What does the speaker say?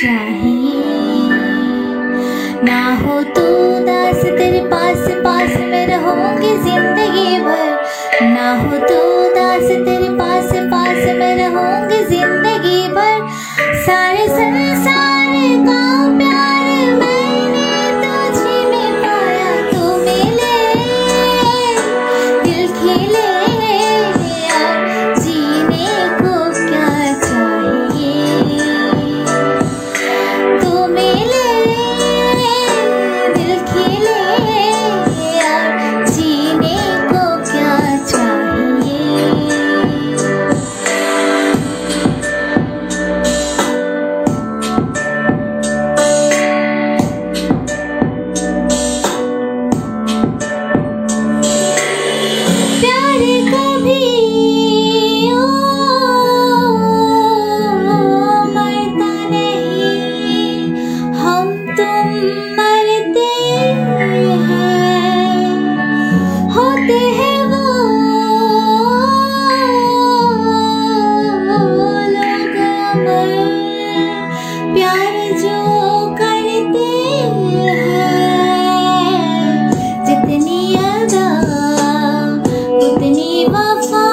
चाहिए? ना हो तो तू दास तेरे पास पास में रहोगी ज़िंदगी भर my love.